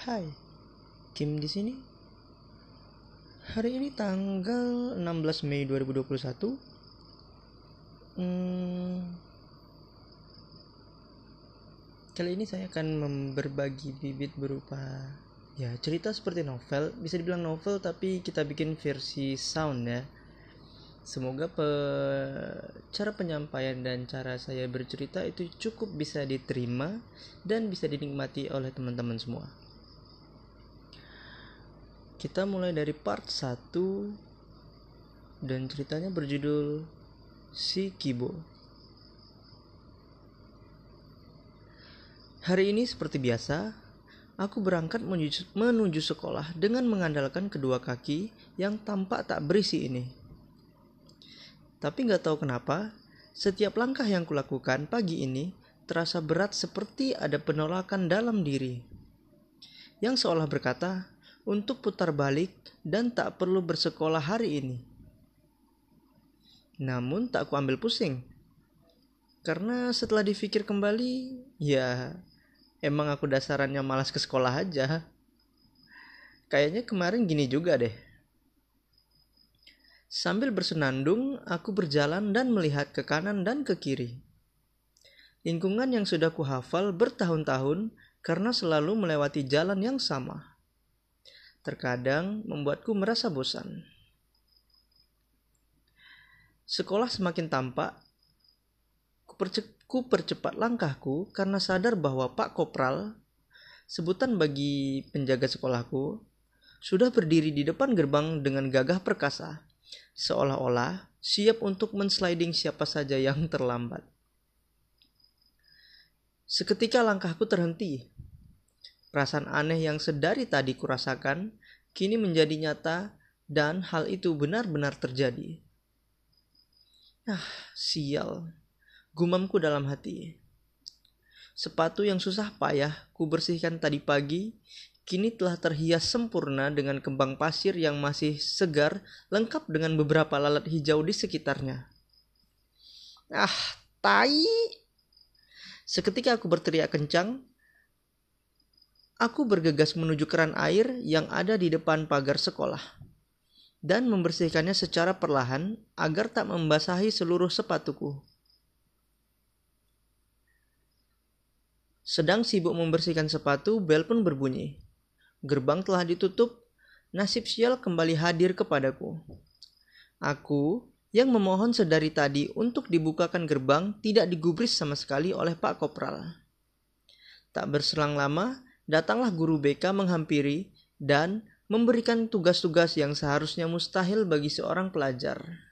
Hai, Kim di sini. Hari ini tanggal 16 Mei 2021. Hmm, kali ini saya akan berbagi bibit berupa ya cerita seperti novel. Bisa dibilang novel tapi kita bikin versi sound ya. Semoga pe cara penyampaian dan cara saya bercerita itu cukup bisa diterima dan bisa dinikmati oleh teman-teman semua. Kita mulai dari part 1 dan ceritanya berjudul Si Kibo. Hari ini seperti biasa, aku berangkat menuju, menuju sekolah dengan mengandalkan kedua kaki yang tampak tak berisi ini. Tapi nggak tahu kenapa, setiap langkah yang kulakukan pagi ini terasa berat seperti ada penolakan dalam diri. Yang seolah berkata, untuk putar balik dan tak perlu bersekolah hari ini. Namun tak kuambil pusing. Karena setelah dipikir kembali, ya emang aku dasarannya malas ke sekolah aja. Kayaknya kemarin gini juga deh. Sambil bersenandung, aku berjalan dan melihat ke kanan dan ke kiri. Lingkungan yang sudah kuhafal bertahun-tahun karena selalu melewati jalan yang sama. Terkadang membuatku merasa bosan. Sekolah semakin tampak. Ku percepat langkahku karena sadar bahwa Pak Kopral, sebutan bagi penjaga sekolahku, sudah berdiri di depan gerbang dengan gagah perkasa seolah-olah siap untuk mensliding siapa saja yang terlambat. Seketika langkahku terhenti. Perasaan aneh yang sedari tadi kurasakan kini menjadi nyata dan hal itu benar-benar terjadi. Ah, sial. Gumamku dalam hati. Sepatu yang susah payah ku bersihkan tadi pagi kini telah terhias sempurna dengan kembang pasir yang masih segar, lengkap dengan beberapa lalat hijau di sekitarnya. Ah, tai! Seketika aku berteriak kencang, aku bergegas menuju keran air yang ada di depan pagar sekolah dan membersihkannya secara perlahan agar tak membasahi seluruh sepatuku. Sedang sibuk membersihkan sepatu, bel pun berbunyi. Gerbang telah ditutup, nasib sial kembali hadir kepadaku. Aku yang memohon sedari tadi untuk dibukakan gerbang tidak digubris sama sekali oleh Pak Kopral. Tak berselang lama, datanglah guru BK menghampiri dan memberikan tugas-tugas yang seharusnya mustahil bagi seorang pelajar.